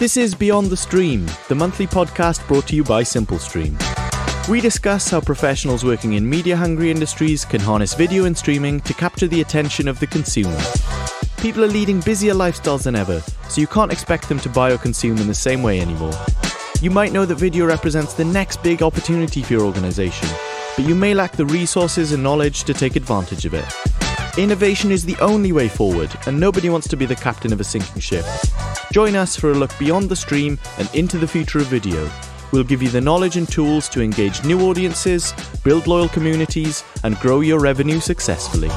This is Beyond the Stream, the monthly podcast brought to you by SimpleStream. We discuss how professionals working in media hungry industries can harness video and streaming to capture the attention of the consumer. People are leading busier lifestyles than ever, so you can't expect them to buy or consume in the same way anymore. You might know that video represents the next big opportunity for your organization, but you may lack the resources and knowledge to take advantage of it. Innovation is the only way forward, and nobody wants to be the captain of a sinking ship. Join us for a look beyond the stream and into the future of video. We'll give you the knowledge and tools to engage new audiences, build loyal communities, and grow your revenue successfully.